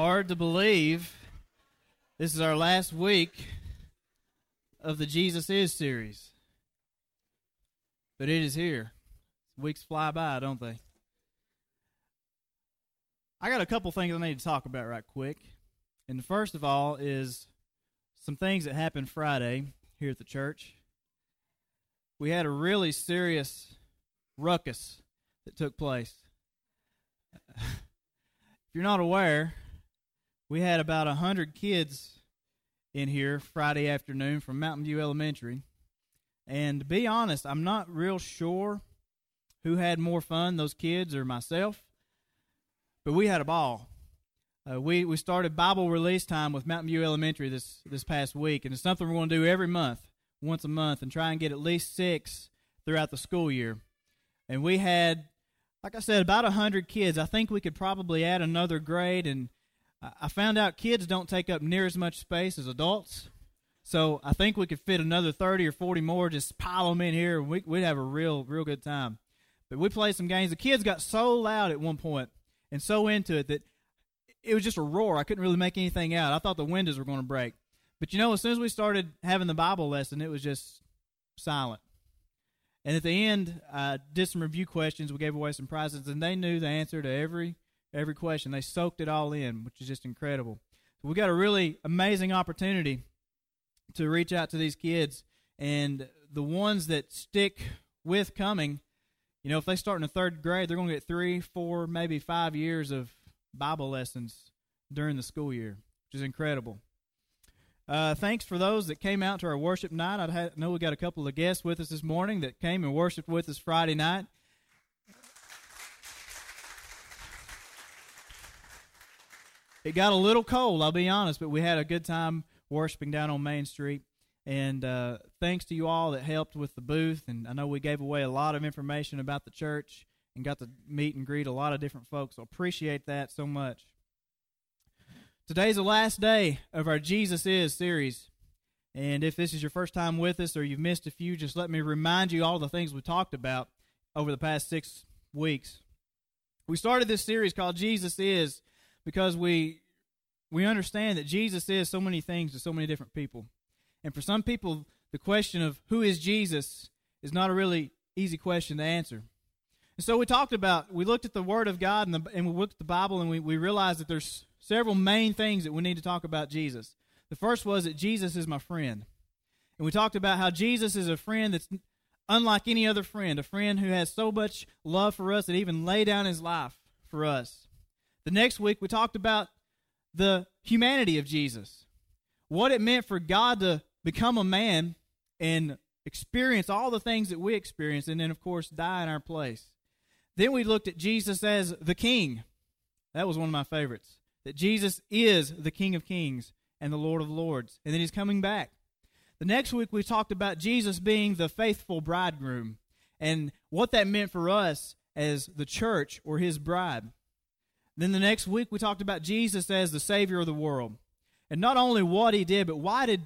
hard to believe this is our last week of the Jesus Is series. But it is here. Weeks fly by, don't they? I got a couple things I need to talk about right quick. And the first of all is some things that happened Friday here at the church. We had a really serious ruckus that took place. if you're not aware, we had about a hundred kids in here Friday afternoon from Mountain View Elementary. And to be honest, I'm not real sure who had more fun, those kids or myself. But we had a ball. Uh, we we started Bible release time with Mountain View Elementary this this past week, and it's something we're going to do every month, once a month, and try and get at least six throughout the school year. And we had, like I said, about a hundred kids. I think we could probably add another grade, and I found out kids don't take up near as much space as adults. So I think we could fit another 30 or 40 more, just pile them in here, and we, would have a real, real good time. But we played some games. The kids got so loud at one point and so into it that it was just a roar. I couldn't really make anything out. I thought the windows were going to break. But you know, as soon as we started having the Bible lesson, it was just silent. And at the end, I did some review questions. We gave away some prizes, and they knew the answer to every every question. They soaked it all in, which is just incredible. So we got a really amazing opportunity to reach out to these kids, and the ones that stick with coming, you know, if they start in the third grade, they're going to get three, four, maybe five years of Bible lessons during the school year, which is incredible. Uh, thanks for those that came out to our worship night. I know we got a couple of guests with us this morning that came and worshiped with us Friday night. It got a little cold, I'll be honest, but we had a good time worshiping down on Main Street. And uh, thanks to you all that helped with the booth. And I know we gave away a lot of information about the church and got to meet and greet a lot of different folks. So appreciate that so much. Today's the last day of our Jesus Is series. And if this is your first time with us or you've missed a few, just let me remind you all the things we talked about over the past six weeks. We started this series called Jesus Is because we we understand that Jesus is so many things to so many different people. And for some people, the question of who is Jesus is not a really easy question to answer. And so we talked about, we looked at the Word of God and, the, and we looked at the Bible and we, we realized that there's several main things that we need to talk about Jesus. The first was that Jesus is my friend. And we talked about how Jesus is a friend that's unlike any other friend, a friend who has so much love for us that even lay down his life for us. The next week, we talked about the humanity of Jesus, what it meant for God to become a man and experience all the things that we experience, and then, of course, die in our place. Then we looked at Jesus as the King. That was one of my favorites. That Jesus is the King of Kings and the Lord of Lords, and then He's coming back. The next week, we talked about Jesus being the faithful bridegroom and what that meant for us as the church or His bride. Then the next week, we talked about Jesus as the Savior of the world. And not only what he did, but why did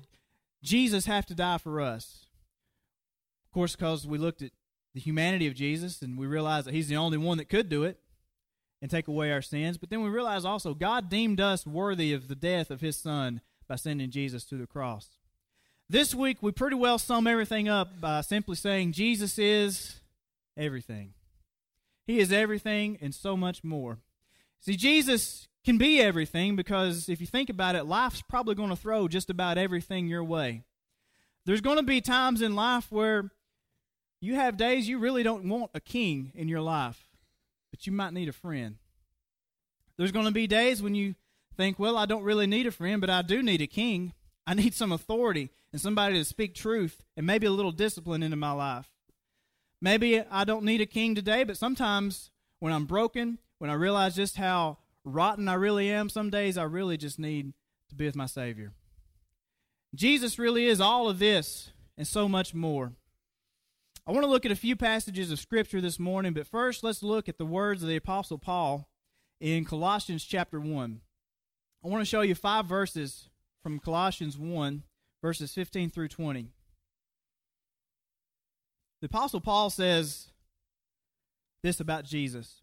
Jesus have to die for us? Of course, because we looked at the humanity of Jesus and we realized that he's the only one that could do it and take away our sins. But then we realized also God deemed us worthy of the death of his son by sending Jesus to the cross. This week, we pretty well sum everything up by simply saying Jesus is everything. He is everything and so much more. See, Jesus can be everything because if you think about it, life's probably going to throw just about everything your way. There's going to be times in life where you have days you really don't want a king in your life, but you might need a friend. There's going to be days when you think, well, I don't really need a friend, but I do need a king. I need some authority and somebody to speak truth and maybe a little discipline into my life. Maybe I don't need a king today, but sometimes when I'm broken, when I realize just how rotten I really am, some days I really just need to be with my Savior. Jesus really is all of this and so much more. I want to look at a few passages of Scripture this morning, but first let's look at the words of the Apostle Paul in Colossians chapter 1. I want to show you five verses from Colossians 1, verses 15 through 20. The Apostle Paul says this about Jesus.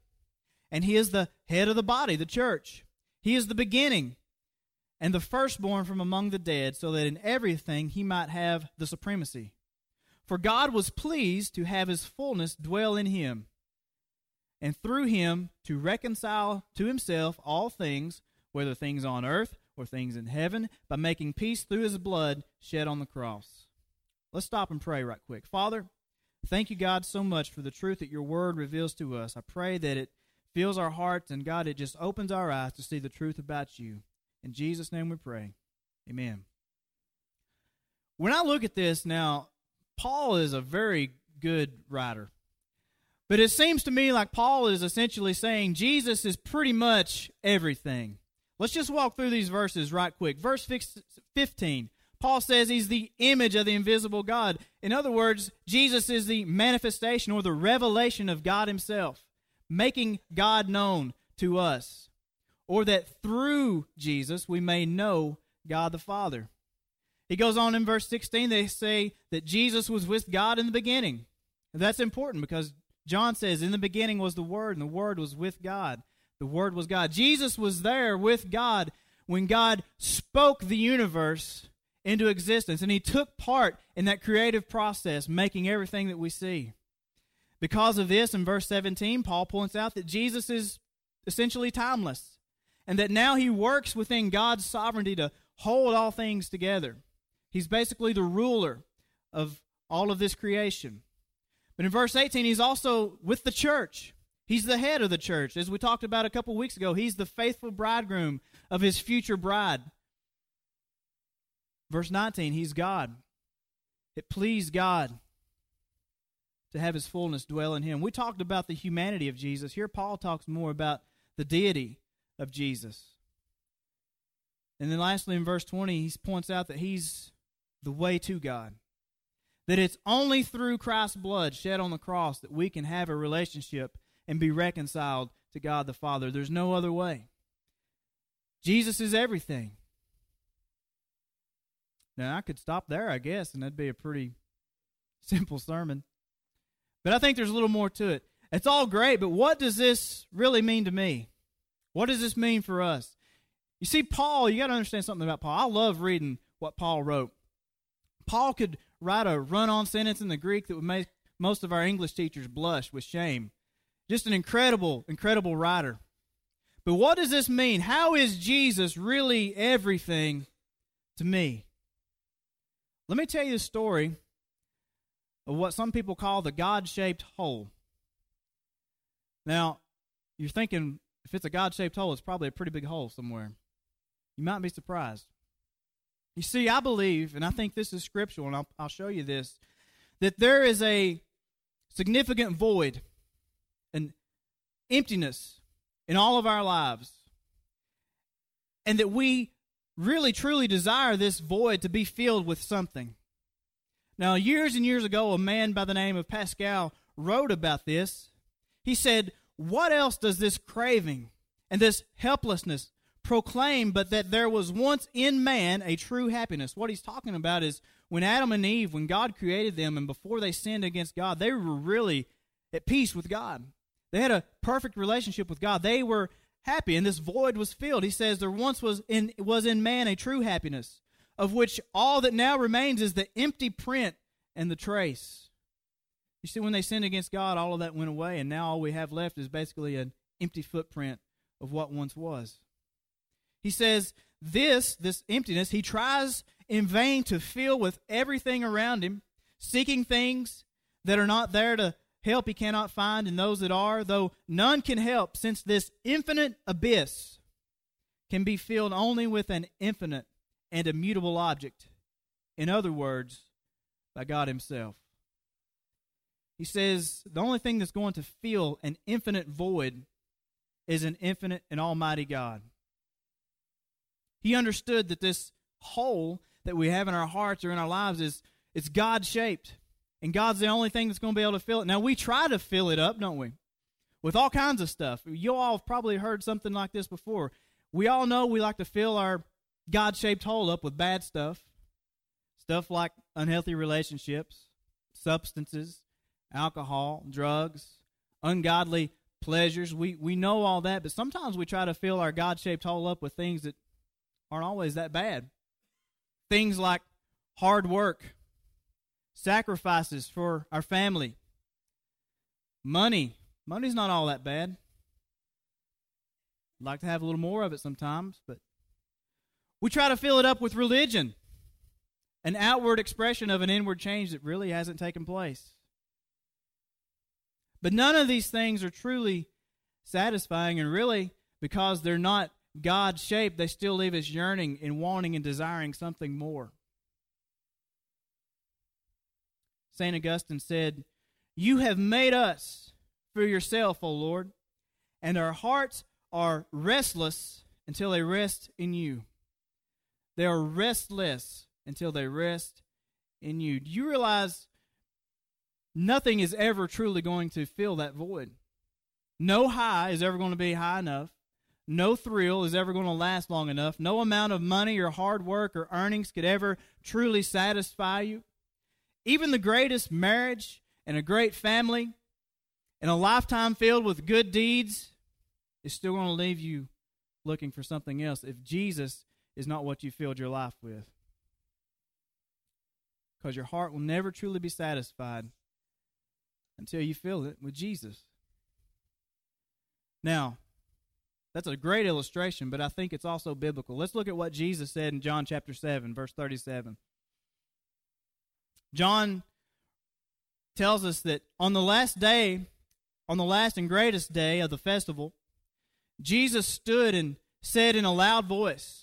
And he is the head of the body, the church. He is the beginning and the firstborn from among the dead, so that in everything he might have the supremacy. For God was pleased to have his fullness dwell in him, and through him to reconcile to himself all things, whether things on earth or things in heaven, by making peace through his blood shed on the cross. Let's stop and pray right quick. Father, thank you, God, so much for the truth that your word reveals to us. I pray that it fills our hearts, and God, it just opens our eyes to see the truth about you. In Jesus' name we pray. Amen. When I look at this now, Paul is a very good writer. But it seems to me like Paul is essentially saying Jesus is pretty much everything. Let's just walk through these verses right quick. Verse 15 Paul says he's the image of the invisible God. In other words, Jesus is the manifestation or the revelation of God Himself, making God known to us. Or that through Jesus we may know God the Father. He goes on in verse 16, they say that Jesus was with God in the beginning. that's important because John says, In the beginning was the Word, and the Word was with God. The Word was God. Jesus was there with God when God spoke the universe into existence. And he took part in that creative process, making everything that we see. Because of this, in verse 17, Paul points out that Jesus is essentially timeless and that now he works within God's sovereignty to hold all things together. He's basically the ruler of all of this creation. But in verse 18, he's also with the church. He's the head of the church. As we talked about a couple weeks ago, he's the faithful bridegroom of his future bride. Verse 19, he's God. It pleased God to have his fullness dwell in him. We talked about the humanity of Jesus. Here, Paul talks more about the deity of Jesus. And then, lastly, in verse 20, he points out that he's the way to God. That it's only through Christ's blood shed on the cross that we can have a relationship and be reconciled to God the Father. There's no other way. Jesus is everything. Now, I could stop there, I guess, and that'd be a pretty simple sermon. But I think there's a little more to it. It's all great, but what does this really mean to me? What does this mean for us? You see, Paul, you got to understand something about Paul. I love reading what Paul wrote. Paul could write a run on sentence in the Greek that would make most of our English teachers blush with shame. Just an incredible, incredible writer. But what does this mean? How is Jesus really everything to me? Let me tell you a story of what some people call the God shaped hole. Now, you're thinking if it's a God shaped hole, it's probably a pretty big hole somewhere. You might be surprised. You see, I believe, and I think this is scriptural, and I'll, I'll show you this, that there is a significant void, an emptiness in all of our lives, and that we really truly desire this void to be filled with something. Now, years and years ago, a man by the name of Pascal wrote about this. He said, What else does this craving and this helplessness proclaim but that there was once in man a true happiness? What he's talking about is when Adam and Eve, when God created them and before they sinned against God, they were really at peace with God. They had a perfect relationship with God. They were happy, and this void was filled. He says there once was in was in man a true happiness, of which all that now remains is the empty print and the trace. You see, when they sinned against God, all of that went away, and now all we have left is basically an empty footprint of what once was. He says this, this emptiness, he tries in vain to fill with everything around him, seeking things that are not there to help he cannot find in those that are, though none can help, since this infinite abyss can be filled only with an infinite and immutable object. In other words, by God Himself. He says the only thing that's going to fill an infinite void is an infinite and almighty God. He understood that this hole that we have in our hearts or in our lives is it's God shaped. And God's the only thing that's going to be able to fill it. Now we try to fill it up, don't we? With all kinds of stuff. You all have probably heard something like this before. We all know we like to fill our God shaped hole up with bad stuff. Stuff like unhealthy relationships, substances, alcohol, drugs, ungodly pleasures. We, we know all that, but sometimes we try to fill our God shaped hole up with things that aren't always that bad. Things like hard work, sacrifices for our family, money. Money's not all that bad. Like to have a little more of it sometimes, but we try to fill it up with religion, an outward expression of an inward change that really hasn't taken place. But none of these things are truly satisfying, and really, because they're not God shaped, they still leave us yearning and wanting and desiring something more. St. Augustine said, You have made us for yourself, O Lord, and our hearts are restless until they rest in you. They are restless until they rest in you. Do you realize nothing is ever truly going to fill that void? No high is ever going to be high enough. No thrill is ever going to last long enough. No amount of money or hard work or earnings could ever truly satisfy you. Even the greatest marriage and a great family and a lifetime filled with good deeds is still going to leave you looking for something else if Jesus is not what you filled your life with. Because your heart will never truly be satisfied until you fill it with Jesus. Now, that's a great illustration, but I think it's also biblical. Let's look at what Jesus said in John chapter 7, verse 37. John tells us that on the last day, on the last and greatest day of the festival, Jesus stood and said in a loud voice,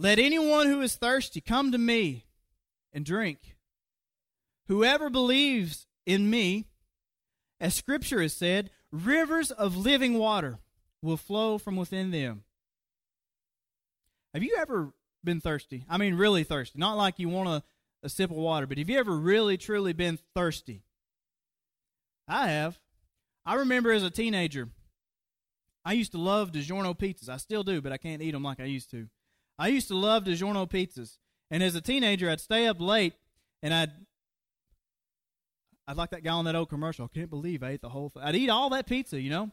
Let anyone who is thirsty come to me and drink. Whoever believes in me, as Scripture has said, rivers of living water will flow from within them. Have you ever been thirsty? I mean, really thirsty. Not like you want a, a sip of water, but have you ever really, truly been thirsty? I have. I remember as a teenager, I used to love DiGiorno pizzas. I still do, but I can't eat them like I used to. I used to love DiGiorno pizzas. And as a teenager, I'd stay up late and I'd I'd like that guy on that old commercial. I can't believe I ate the whole thing. I'd eat all that pizza, you know.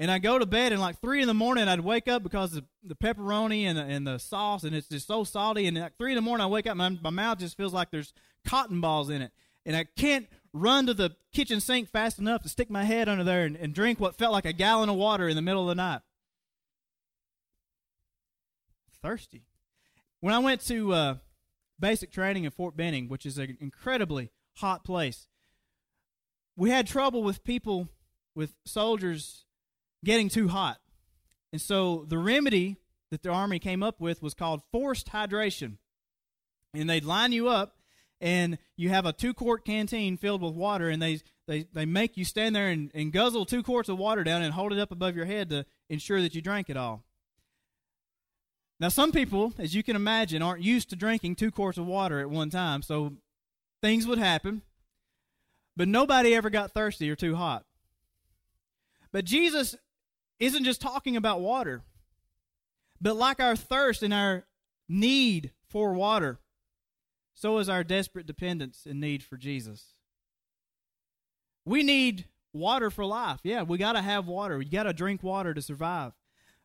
And I'd go to bed, and like three in the morning, I'd wake up because of the pepperoni and the, and the sauce, and it's just so salty. And like three in the morning, I wake up, my, my mouth just feels like there's cotton balls in it, and I can't run to the kitchen sink fast enough to stick my head under there and, and drink what felt like a gallon of water in the middle of the night. Thirsty. When I went to uh, basic training in Fort Benning, which is an incredibly hot place, we had trouble with people, with soldiers getting too hot. And so the remedy that the Army came up with was called forced hydration. And they'd line you up, and you have a two quart canteen filled with water, and they, they, they make you stand there and, and guzzle two quarts of water down and hold it up above your head to ensure that you drank it all. Now, some people, as you can imagine, aren't used to drinking two quarts of water at one time, so things would happen. But nobody ever got thirsty or too hot. But Jesus isn't just talking about water, but like our thirst and our need for water, so is our desperate dependence and need for Jesus. We need water for life. Yeah, we got to have water. We got to drink water to survive.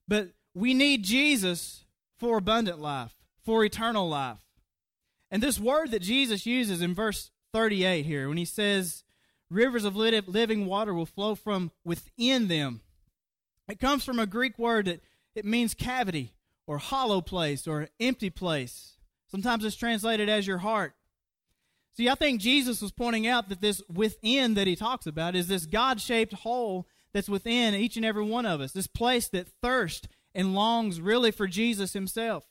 But we need Jesus for abundant life, for eternal life. And this word that Jesus uses in verse 38 here, when he says, Rivers of living water will flow from within them. It comes from a Greek word that it means cavity or hollow place or empty place. Sometimes it's translated as your heart. See, I think Jesus was pointing out that this within that he talks about is this God shaped hole that's within each and every one of us, this place that thirsts and longs really for Jesus himself.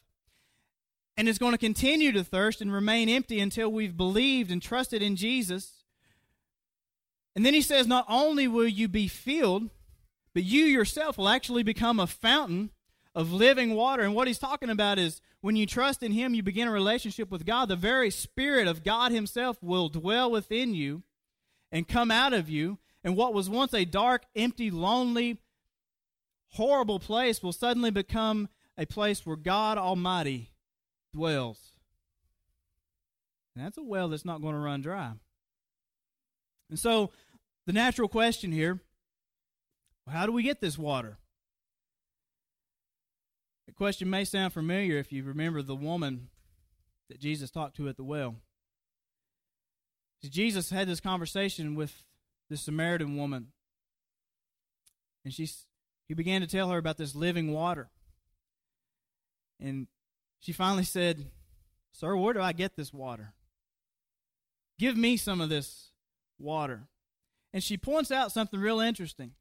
And is going to continue to thirst and remain empty until we've believed and trusted in Jesus and then he says, Not only will you be filled, but you yourself will actually become a fountain of living water. And what he's talking about is when you trust in him, you begin a relationship with God. The very Spirit of God Himself will dwell within you and come out of you. And what was once a dark, empty, lonely, horrible place will suddenly become a place where God Almighty dwells. And that's a well that's not going to run dry. And so, the natural question here how do we get this water? The question may sound familiar if you remember the woman that Jesus talked to at the well. Jesus had this conversation with the Samaritan woman, and she, he began to tell her about this living water. And she finally said, Sir, where do I get this water? Give me some of this water. And she points out something real interesting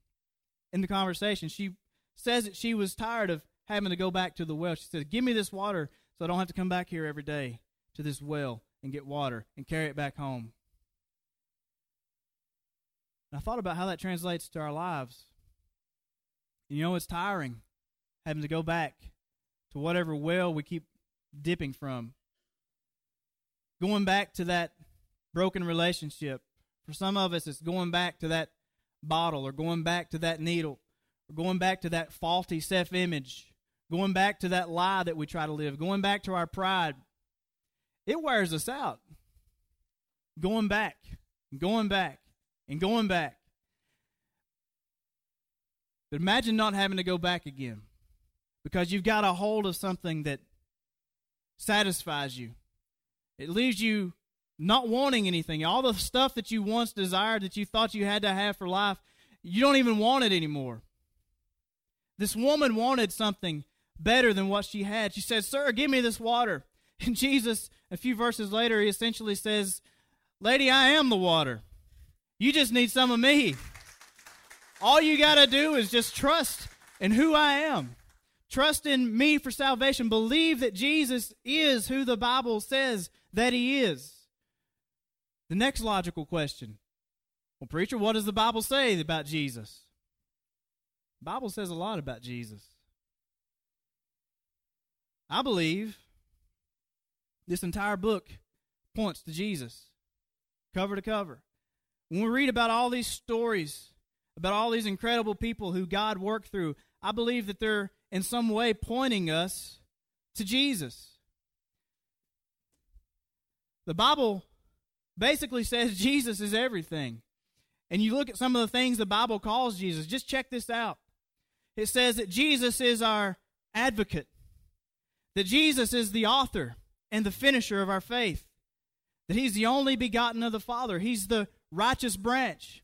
in the conversation. She says that she was tired of having to go back to the well. She said, Give me this water so I don't have to come back here every day to this well and get water and carry it back home. And I thought about how that translates to our lives. You know, it's tiring having to go back to whatever well we keep dipping from. Going back to that broken relationship. For some of us, it's going back to that bottle or going back to that needle or going back to that faulty self image going back to that lie that we try to live, going back to our pride, it wears us out. Going back, going back, and going back. But imagine not having to go back again because you've got a hold of something that satisfies you. It leaves you not wanting anything. All the stuff that you once desired that you thought you had to have for life, you don't even want it anymore. This woman wanted something better than what she had. She said, Sir, give me this water. And Jesus, a few verses later, he essentially says, Lady, I am the water. You just need some of me. All you got to do is just trust in who I am. Trust in me for salvation. Believe that Jesus is who the Bible says that he is. The next logical question Well, preacher, what does the Bible say about Jesus? The Bible says a lot about Jesus. I believe this entire book points to Jesus, cover to cover. When we read about all these stories, about all these incredible people who God worked through, I believe that they're in some way pointing us to Jesus. The Bible basically says Jesus is everything. And you look at some of the things the Bible calls Jesus, just check this out. It says that Jesus is our advocate that Jesus is the author and the finisher of our faith, that He's the only begotten of the Father, He's the righteous branch,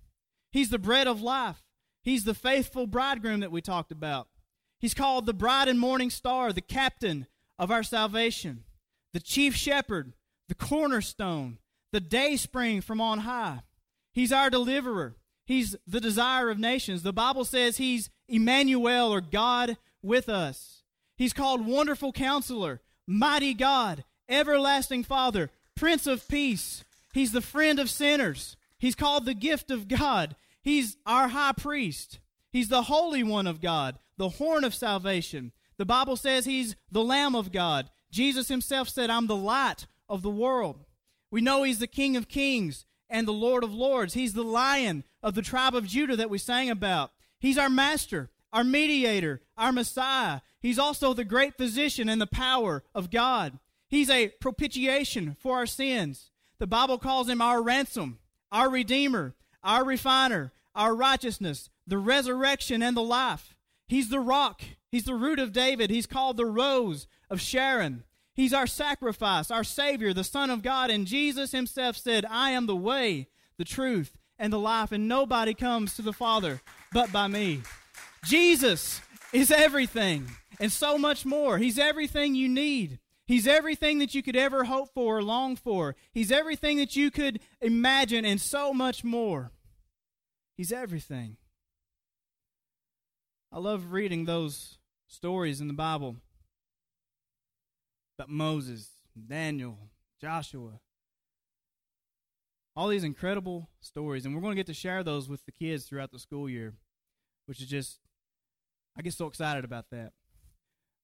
He's the bread of life, He's the faithful bridegroom that we talked about. He's called the bright and morning star, the captain of our salvation, the chief shepherd, the cornerstone, the day spring from on high. He's our deliverer. He's the desire of nations. The Bible says he's Emmanuel or God with us. He's called Wonderful Counselor, Mighty God, Everlasting Father, Prince of Peace. He's the friend of sinners. He's called the gift of God. He's our high priest. He's the Holy One of God, the horn of salvation. The Bible says he's the Lamb of God. Jesus himself said, I'm the light of the world. We know he's the King of kings and the Lord of lords. He's the lion of the tribe of Judah that we sang about. He's our master, our mediator, our Messiah. He's also the great physician and the power of God. He's a propitiation for our sins. The Bible calls him our ransom, our redeemer, our refiner, our righteousness, the resurrection and the life. He's the rock. He's the root of David. He's called the rose of Sharon. He's our sacrifice, our Savior, the Son of God. And Jesus himself said, I am the way, the truth, and the life, and nobody comes to the Father but by me. Jesus is everything and so much more. He's everything you need. He's everything that you could ever hope for or long for. He's everything that you could imagine and so much more. He's everything. I love reading those stories in the Bible about Moses, Daniel, Joshua. All these incredible stories. And we're going to get to share those with the kids throughout the school year, which is just I get so excited about that.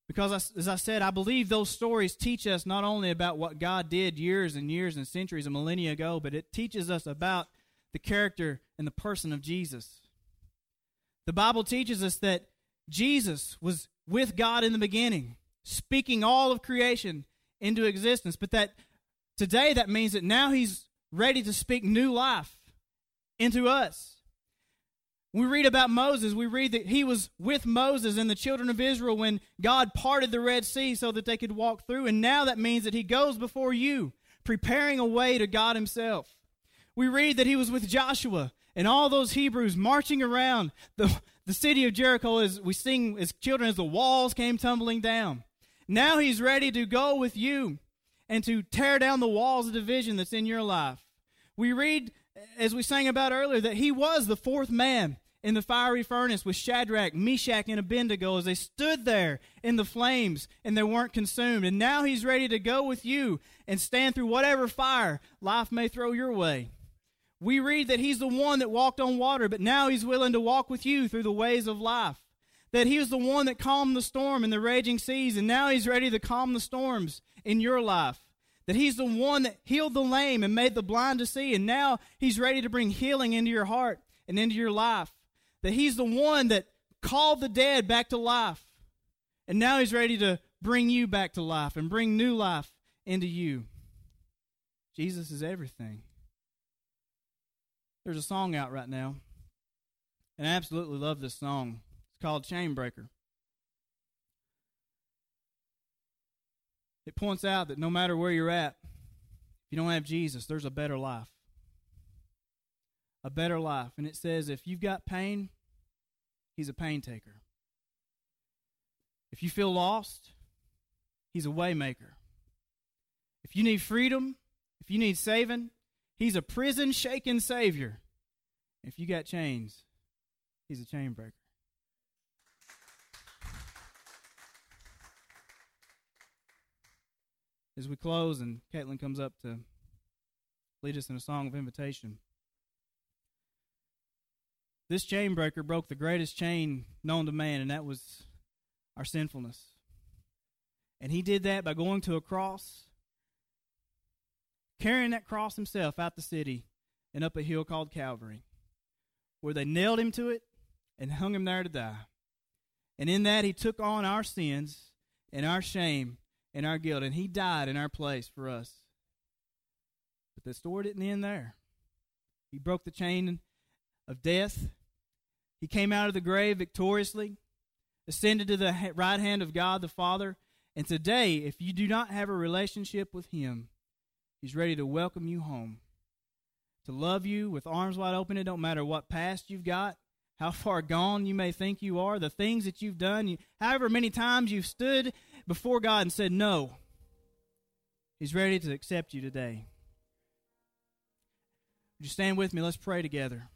Because, as I said, I believe those stories teach us not only about what God did years and years and centuries and millennia ago, but it teaches us about the character and the person of Jesus. The Bible teaches us that Jesus was with God in the beginning, speaking all of creation into existence, but that today that means that now he's ready to speak new life into us. We read about Moses. We read that he was with Moses and the children of Israel when God parted the Red Sea so that they could walk through. And now that means that he goes before you, preparing a way to God himself. We read that he was with Joshua and all those Hebrews marching around the, the city of Jericho as we sing as children as the walls came tumbling down. Now he's ready to go with you and to tear down the walls of division that's in your life. We read, as we sang about earlier, that he was the fourth man in the fiery furnace with Shadrach, Meshach, and Abednego as they stood there in the flames and they weren't consumed. And now he's ready to go with you and stand through whatever fire life may throw your way. We read that he's the one that walked on water, but now he's willing to walk with you through the ways of life. That he was the one that calmed the storm and the raging seas, and now he's ready to calm the storms in your life. That he's the one that healed the lame and made the blind to see, and now he's ready to bring healing into your heart and into your life that he's the one that called the dead back to life. And now he's ready to bring you back to life and bring new life into you. Jesus is everything. There's a song out right now, and I absolutely love this song. It's called Chainbreaker. It points out that no matter where you're at, if you don't have Jesus, there's a better life. A better life. And it says if you've got pain, He's a pain taker. If you feel lost, He's a waymaker. If you need freedom, if you need saving, He's a prison shaking Savior. If you got chains, He's a chain breaker. As we close and Caitlin comes up to lead us in a song of invitation. This chain breaker broke the greatest chain known to man, and that was our sinfulness. And he did that by going to a cross, carrying that cross himself out the city and up a hill called Calvary, where they nailed him to it and hung him there to die. And in that, he took on our sins and our shame and our guilt, and he died in our place for us. But the story didn't end there. He broke the chain of death. He came out of the grave victoriously, ascended to the right hand of God the Father. And today, if you do not have a relationship with Him, He's ready to welcome you home, to love you with arms wide open. It don't matter what past you've got, how far gone you may think you are, the things that you've done, you, however many times you've stood before God and said no. He's ready to accept you today. Would you stand with me? Let's pray together.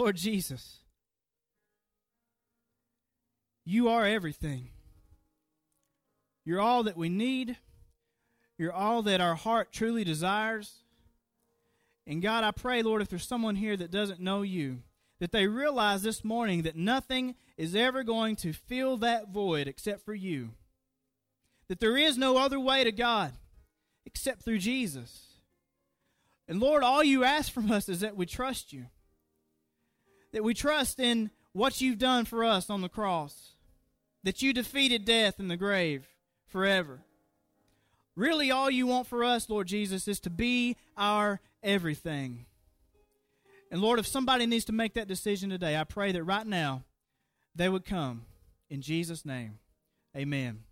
Lord Jesus, you are everything. You're all that we need. You're all that our heart truly desires. And God, I pray, Lord, if there's someone here that doesn't know you, that they realize this morning that nothing is ever going to fill that void except for you. That there is no other way to God except through Jesus. And Lord, all you ask from us is that we trust you that we trust in what you've done for us on the cross, that you defeated death in the grave forever. Really, all you want for us, Lord Jesus, is to be our everything. And Lord, if somebody needs to make that decision today, I pray that right now they would come. In Jesus' name, amen.